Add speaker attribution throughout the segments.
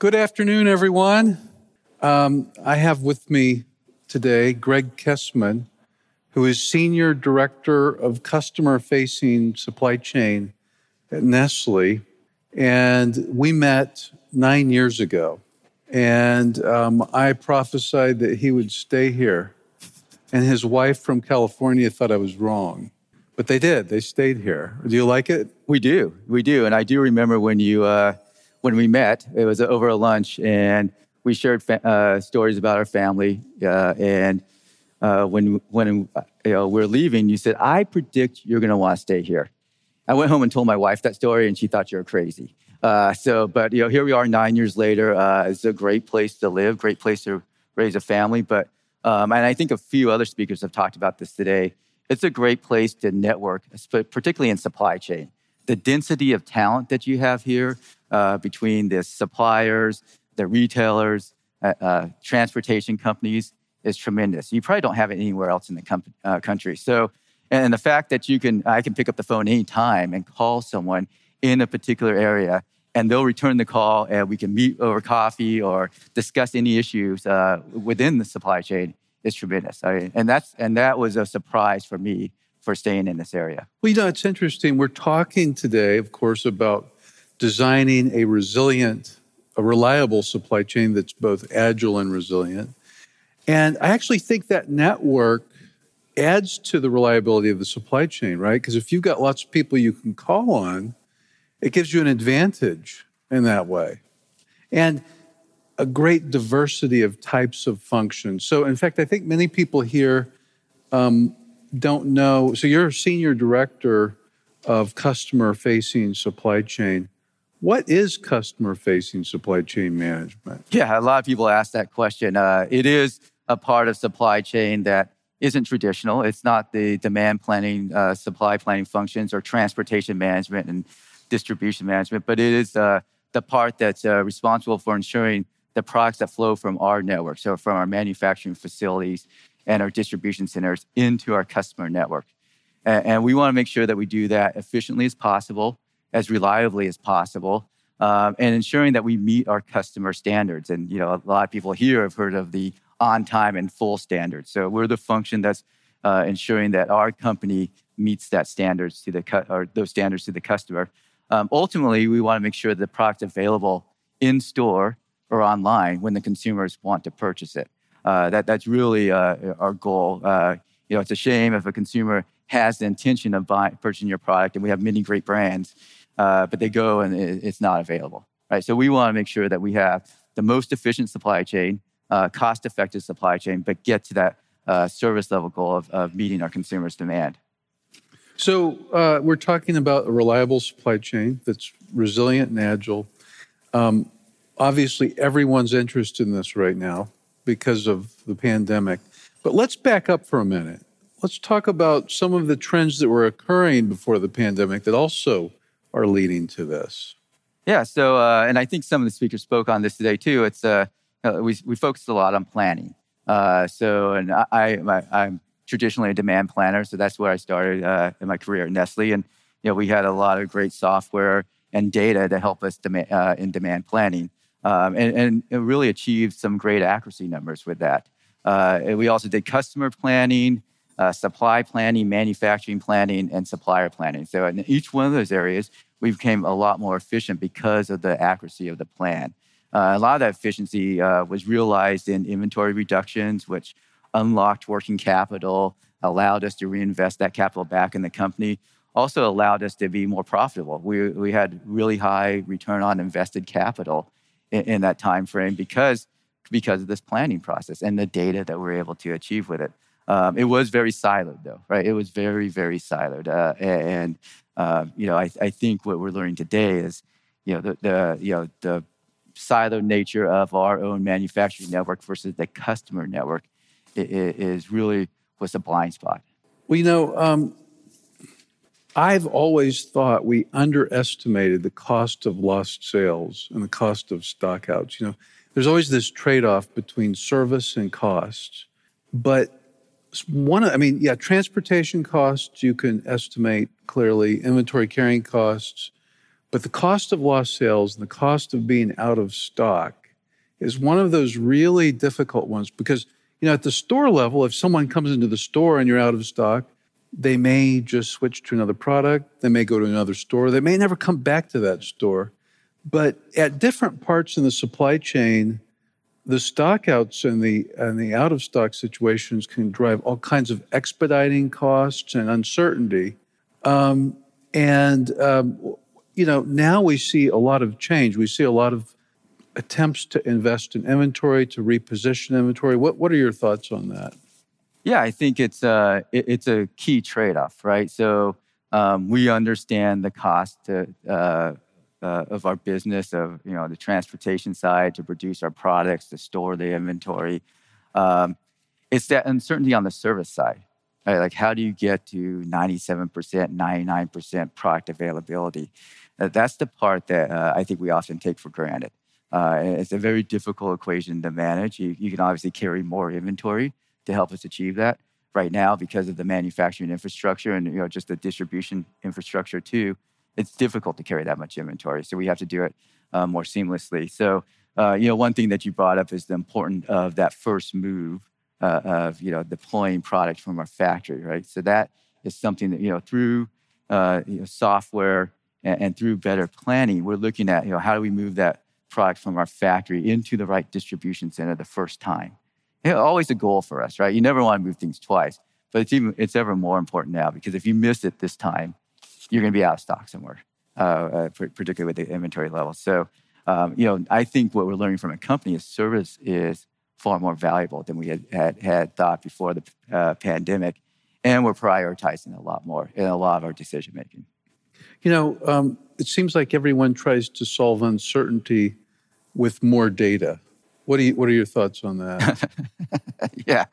Speaker 1: Good afternoon, everyone. Um, I have with me today Greg Kessman, who is Senior Director of Customer Facing Supply Chain at Nestle. And we met nine years ago. And um, I prophesied that he would stay here. And his wife from California thought I was wrong. But they did. They stayed here. Do you like it?
Speaker 2: We do. We do. And I do remember when you uh, when we met. It was over a lunch, and we shared fa- uh, stories about our family. Uh, and uh, when when you know, we are leaving, you said, "I predict you're going to want to stay here." I went home and told my wife that story, and she thought you were crazy. Uh, so, but you know, here we are nine years later. Uh, it's a great place to live, great place to raise a family. But um, and I think a few other speakers have talked about this today. It's a great place to network, particularly in supply chain. The density of talent that you have here, uh, between the suppliers, the retailers, uh, uh, transportation companies is tremendous. You probably don't have it anywhere else in the com- uh, country. So, and the fact that you can, I can pick up the phone anytime and call someone in a particular area, and they'll return the call, and we can meet over coffee or discuss any issues uh, within the supply chain is tremendous. I mean, and that's and that was a surprise for me for staying in this area.
Speaker 1: Well, you know, it's interesting. We're talking today, of course, about designing a resilient, a reliable supply chain that's both agile and resilient. And I actually think that network adds to the reliability of the supply chain, right? Because if you've got lots of people you can call on, it gives you an advantage in that way. And a great diversity of types of functions. So, in fact, I think many people here um, don't know. So, you're a senior director of customer facing supply chain. What is customer facing supply chain management?
Speaker 2: Yeah, a lot of people ask that question. Uh, it is a part of supply chain that isn't traditional. It's not the demand planning, uh, supply planning functions or transportation management and distribution management, but it is uh, the part that's uh, responsible for ensuring the products that flow from our network, so from our manufacturing facilities and our distribution centers into our customer network. And, and we want to make sure that we do that efficiently as possible as reliably as possible, um, and ensuring that we meet our customer standards. And you know, a lot of people here have heard of the on time and full standards. So we're the function that's uh, ensuring that our company meets that standards to the cu- or those standards to the customer. Um, ultimately, we want to make sure that the product's available in store or online when the consumers want to purchase it. Uh, that, that's really uh, our goal. Uh, you know, it's a shame if a consumer has the intention of buying, purchasing your product, and we have many great brands, uh, but they go and it's not available, right? So we want to make sure that we have the most efficient supply chain, uh, cost-effective supply chain, but get to that uh, service level goal of, of, meeting our consumers' demand.
Speaker 1: So uh, we're talking about a reliable supply chain that's resilient and agile. Um, obviously, everyone's interested in this right now because of the pandemic. But let's back up for a minute. Let's talk about some of the trends that were occurring before the pandemic that also are leading to this?
Speaker 2: Yeah, so, uh, and I think some of the speakers spoke on this today too. It's, uh, we, we focused a lot on planning. Uh, so, and I, I, am traditionally a demand planner, so that's where I started uh, in my career at Nestle. And, you know, we had a lot of great software and data to help us uh, in demand planning um, and, and really achieved some great accuracy numbers with that. Uh, we also did customer planning, uh, supply planning, manufacturing planning, and supplier planning. So in each one of those areas, we became a lot more efficient because of the accuracy of the plan. Uh, a lot of that efficiency uh, was realized in inventory reductions, which unlocked working capital, allowed us to reinvest that capital back in the company, also allowed us to be more profitable. We, we had really high return on invested capital in, in that time frame because, because of this planning process and the data that we're able to achieve with it. Um, it was very siloed, though, right? It was very, very siloed. Uh, and uh, you know, I, I, think what we're learning today is, you know, the, the you know the siloed nature of our own manufacturing network versus the customer network is really was a blind spot.
Speaker 1: Well, you know, um, I've always thought we underestimated the cost of lost sales and the cost of stockouts. You know, there's always this trade-off between service and cost, but one i mean yeah transportation costs you can estimate clearly inventory carrying costs But the cost of lost sales and the cost of being out of stock is one of those really difficult ones because, you know, at the store level, if someone comes into the store and you're out of stock, they may just switch to another product. They may go to another store. They may never come back to that store. But at different parts in the supply chain, the stockouts and the and the out of stock situations can drive all kinds of expediting costs and uncertainty. Um, and um, you know now we see a lot of change. We see a lot of attempts to invest in inventory to reposition inventory. What what are your thoughts on that?
Speaker 2: Yeah, I think it's a uh, it's a key trade off, right? So um, we understand the cost to, uh, uh, of our business, of you know the transportation side to produce our products, to store the inventory. Um, it's that uncertainty on the service side. Right? Like, how do you get to 97%, 99% product availability? Uh, that's the part that uh, I think we often take for granted. Uh, it's a very difficult equation to manage. You, you can obviously carry more inventory to help us achieve that. Right now, because of the manufacturing infrastructure and you know just the distribution infrastructure too, it's difficult to carry that much inventory. So we have to do it uh, more seamlessly. So, uh, you know, one thing that you brought up is the importance of that first move uh, of, you know, deploying product from our factory, right? So that is something that, you know, through uh, you know, software and, and through better planning, we're looking at, you know, how do we move that product from our factory into the right distribution center the first time? You know, always a goal for us, right? You never want to move things twice, but it's even it's ever more important now because if you miss it this time, you're going to be out of stock somewhere, uh, uh, particularly with the inventory levels. So, um, you know, I think what we're learning from a company is service is far more valuable than we had had, had thought before the uh, pandemic, and we're prioritizing a lot more in a lot of our decision making.
Speaker 1: You know, um, it seems like everyone tries to solve uncertainty with more data. What do you, What are your thoughts on that?
Speaker 2: yeah,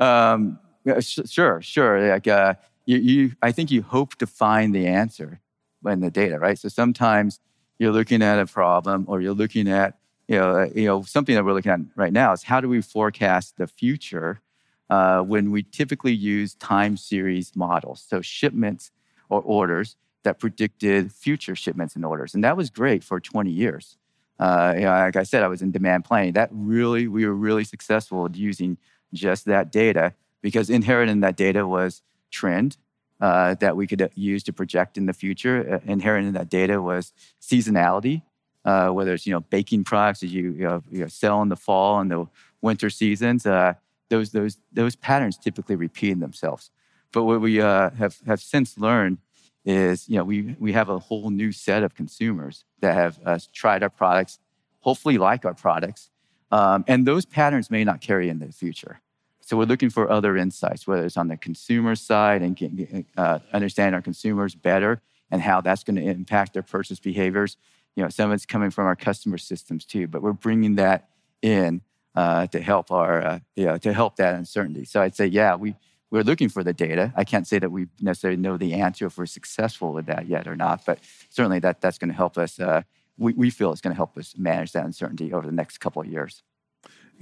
Speaker 2: um, sure, sure. Like, uh, you, you, I think you hope to find the answer in the data, right? So sometimes you're looking at a problem or you're looking at, you know, uh, you know something that we're looking at right now is how do we forecast the future uh, when we typically use time series models, so shipments or orders that predicted future shipments and orders, and that was great for 20 years. Uh, you know, like I said, I was in demand planning. That really, we were really successful using just that data because inherent in that data was trend uh, that we could uh, use to project in the future. Uh, inherent in that data was seasonality, uh, whether it's you know baking products that you, you, know, you know, sell in the fall and the winter seasons. Uh, those those those patterns typically repeat themselves. But what we uh, have have since learned is you know we we have a whole new set of consumers that have tried our products, hopefully like our products, um, and those patterns may not carry in the future. So we're looking for other insights, whether it's on the consumer side and uh, understand our consumers better and how that's going to impact their purchase behaviors. You know, some of it's coming from our customer systems too, but we're bringing that in uh, to help our, uh, you know, to help that uncertainty. So I'd say, yeah, we we're looking for the data. I can't say that we necessarily know the answer if we're successful with that yet or not, but certainly that that's going to help us. Uh, we, we feel it's going to help us manage that uncertainty over the next couple of years.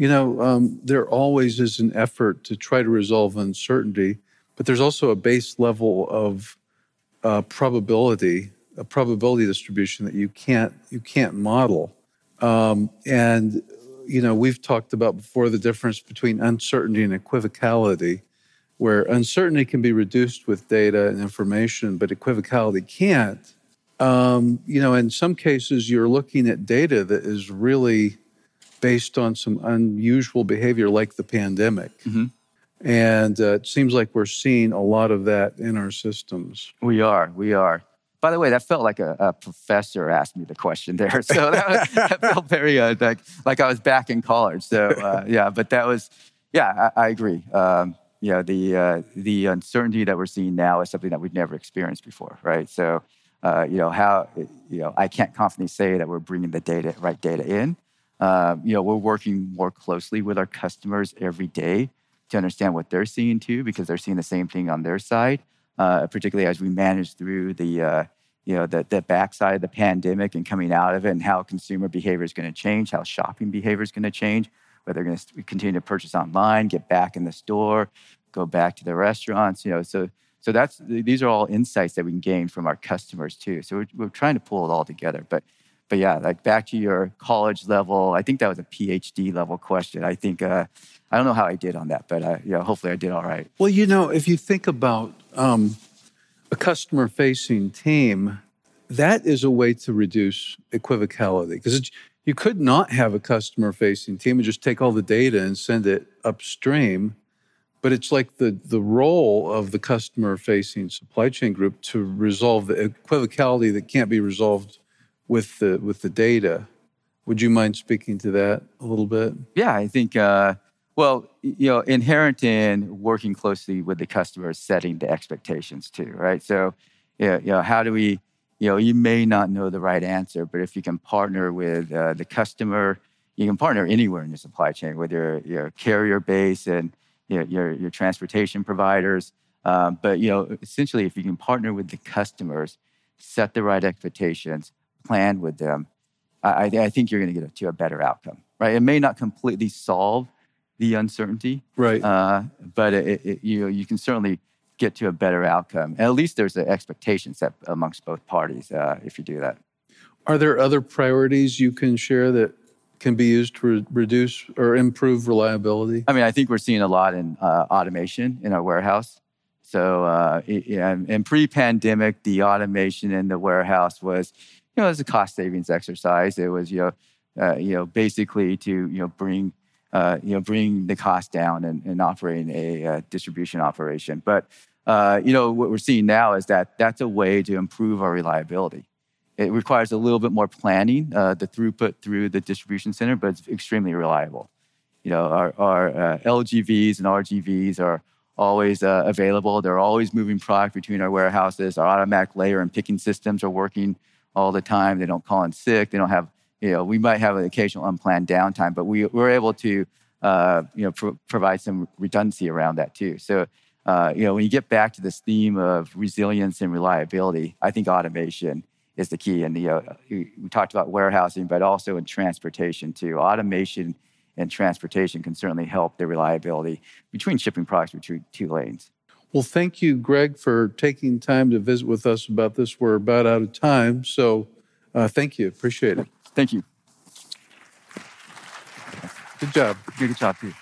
Speaker 1: You know, um, there always is an effort to try to resolve uncertainty, but there's also a base level of uh, probability, a probability distribution that you can't you can't model. Um, and you know, we've talked about before the difference between uncertainty and equivocality, where uncertainty can be reduced with data and information, but equivocality can't. Um, you know, in some cases, you're looking at data that is really based on some unusual behavior like the pandemic. Mm-hmm. And uh, it seems like we're seeing a lot of that in our systems.
Speaker 2: We are. We are. By the way, that felt like a, a professor asked me the question there. So that, was, that felt very uh, like, like I was back in college. So uh, yeah, but that was, yeah, I, I agree. Um, yeah, the, uh, the uncertainty that we're seeing now is something that we've never experienced before, right? So, uh, you know, how, you know, I can't confidently say that we're bringing the data, right data in. Uh, you know, we're working more closely with our customers every day to understand what they're seeing too, because they're seeing the same thing on their side. Uh, particularly as we manage through the uh, you know the, the backside of the pandemic and coming out of it, and how consumer behavior is going to change, how shopping behavior is going to change, whether they're going to continue to purchase online, get back in the store, go back to the restaurants. You know, so So that's these are all insights that we can gain from our customers too. So we're, we're trying to pull it all together. But but yeah, like back to your college level, I think that was a PhD level question. I think uh, I don't know how I did on that, but uh, yeah, hopefully I did all right.
Speaker 1: Well, you know, if you think about um, a customer facing team, that is a way to reduce equivocality because you could not have a customer facing team and just take all the data and send it upstream but it's like the the role of the customer facing supply chain group to resolve the equivocality that can't be resolved with the with the data. Would you mind speaking to that a little bit?
Speaker 2: Yeah i think uh, well you know inherent in working closely with the customer is setting the expectations too right? So yeah you know how do we you know you may not know the right answer but if you can partner with uh, the customer you can partner anywhere in your supply chain whether you're carrier base and your, your, your transportation providers. Um, but you know, essentially, if you can partner with the customers, set the right expectations, plan with them, I, I think you're going to get to a better outcome. Right? It may not completely solve the uncertainty,
Speaker 1: right? Uh,
Speaker 2: but it, it, you you can certainly get to a better outcome. And at least there's an expectation set amongst both parties uh, if you do that.
Speaker 1: Are there other priorities you can share that can be used to re- reduce or improve reliability?
Speaker 2: I mean, I think we're seeing a lot in uh, automation in our warehouse. So, uh, in pre-pandemic, the automation in the warehouse was, you know, it was a cost savings exercise. It was, you know, uh, you know, basically to you know bring, uh, you know, bring the cost down and, and operating a uh, distribution operation. But uh, you know, what we're seeing now is that that's a way to improve our reliability. It requires a little bit more planning, uh, the throughput through the distribution center, but it's extremely reliable. You know, our, our uh, LGVs and RGVs are always uh, available. They're always moving product between our warehouses. Our automatic layer and picking systems are working all the time. They don't call in sick. They don't have, you know, we might have an occasional unplanned downtime, but we, we're able to, uh, you know, pro- provide some redundancy around that too. So, uh, you know, when you get back to this theme of resilience and reliability, I think automation is the key. And you know, we talked about warehousing, but also in transportation too. Automation and transportation can certainly help the reliability between shipping products between two lanes.
Speaker 1: Well, thank you, Greg, for taking time to visit with us about this. We're about out of time, so uh, thank you. Appreciate it.
Speaker 2: Thank you.
Speaker 1: Good job.
Speaker 2: Good job, too.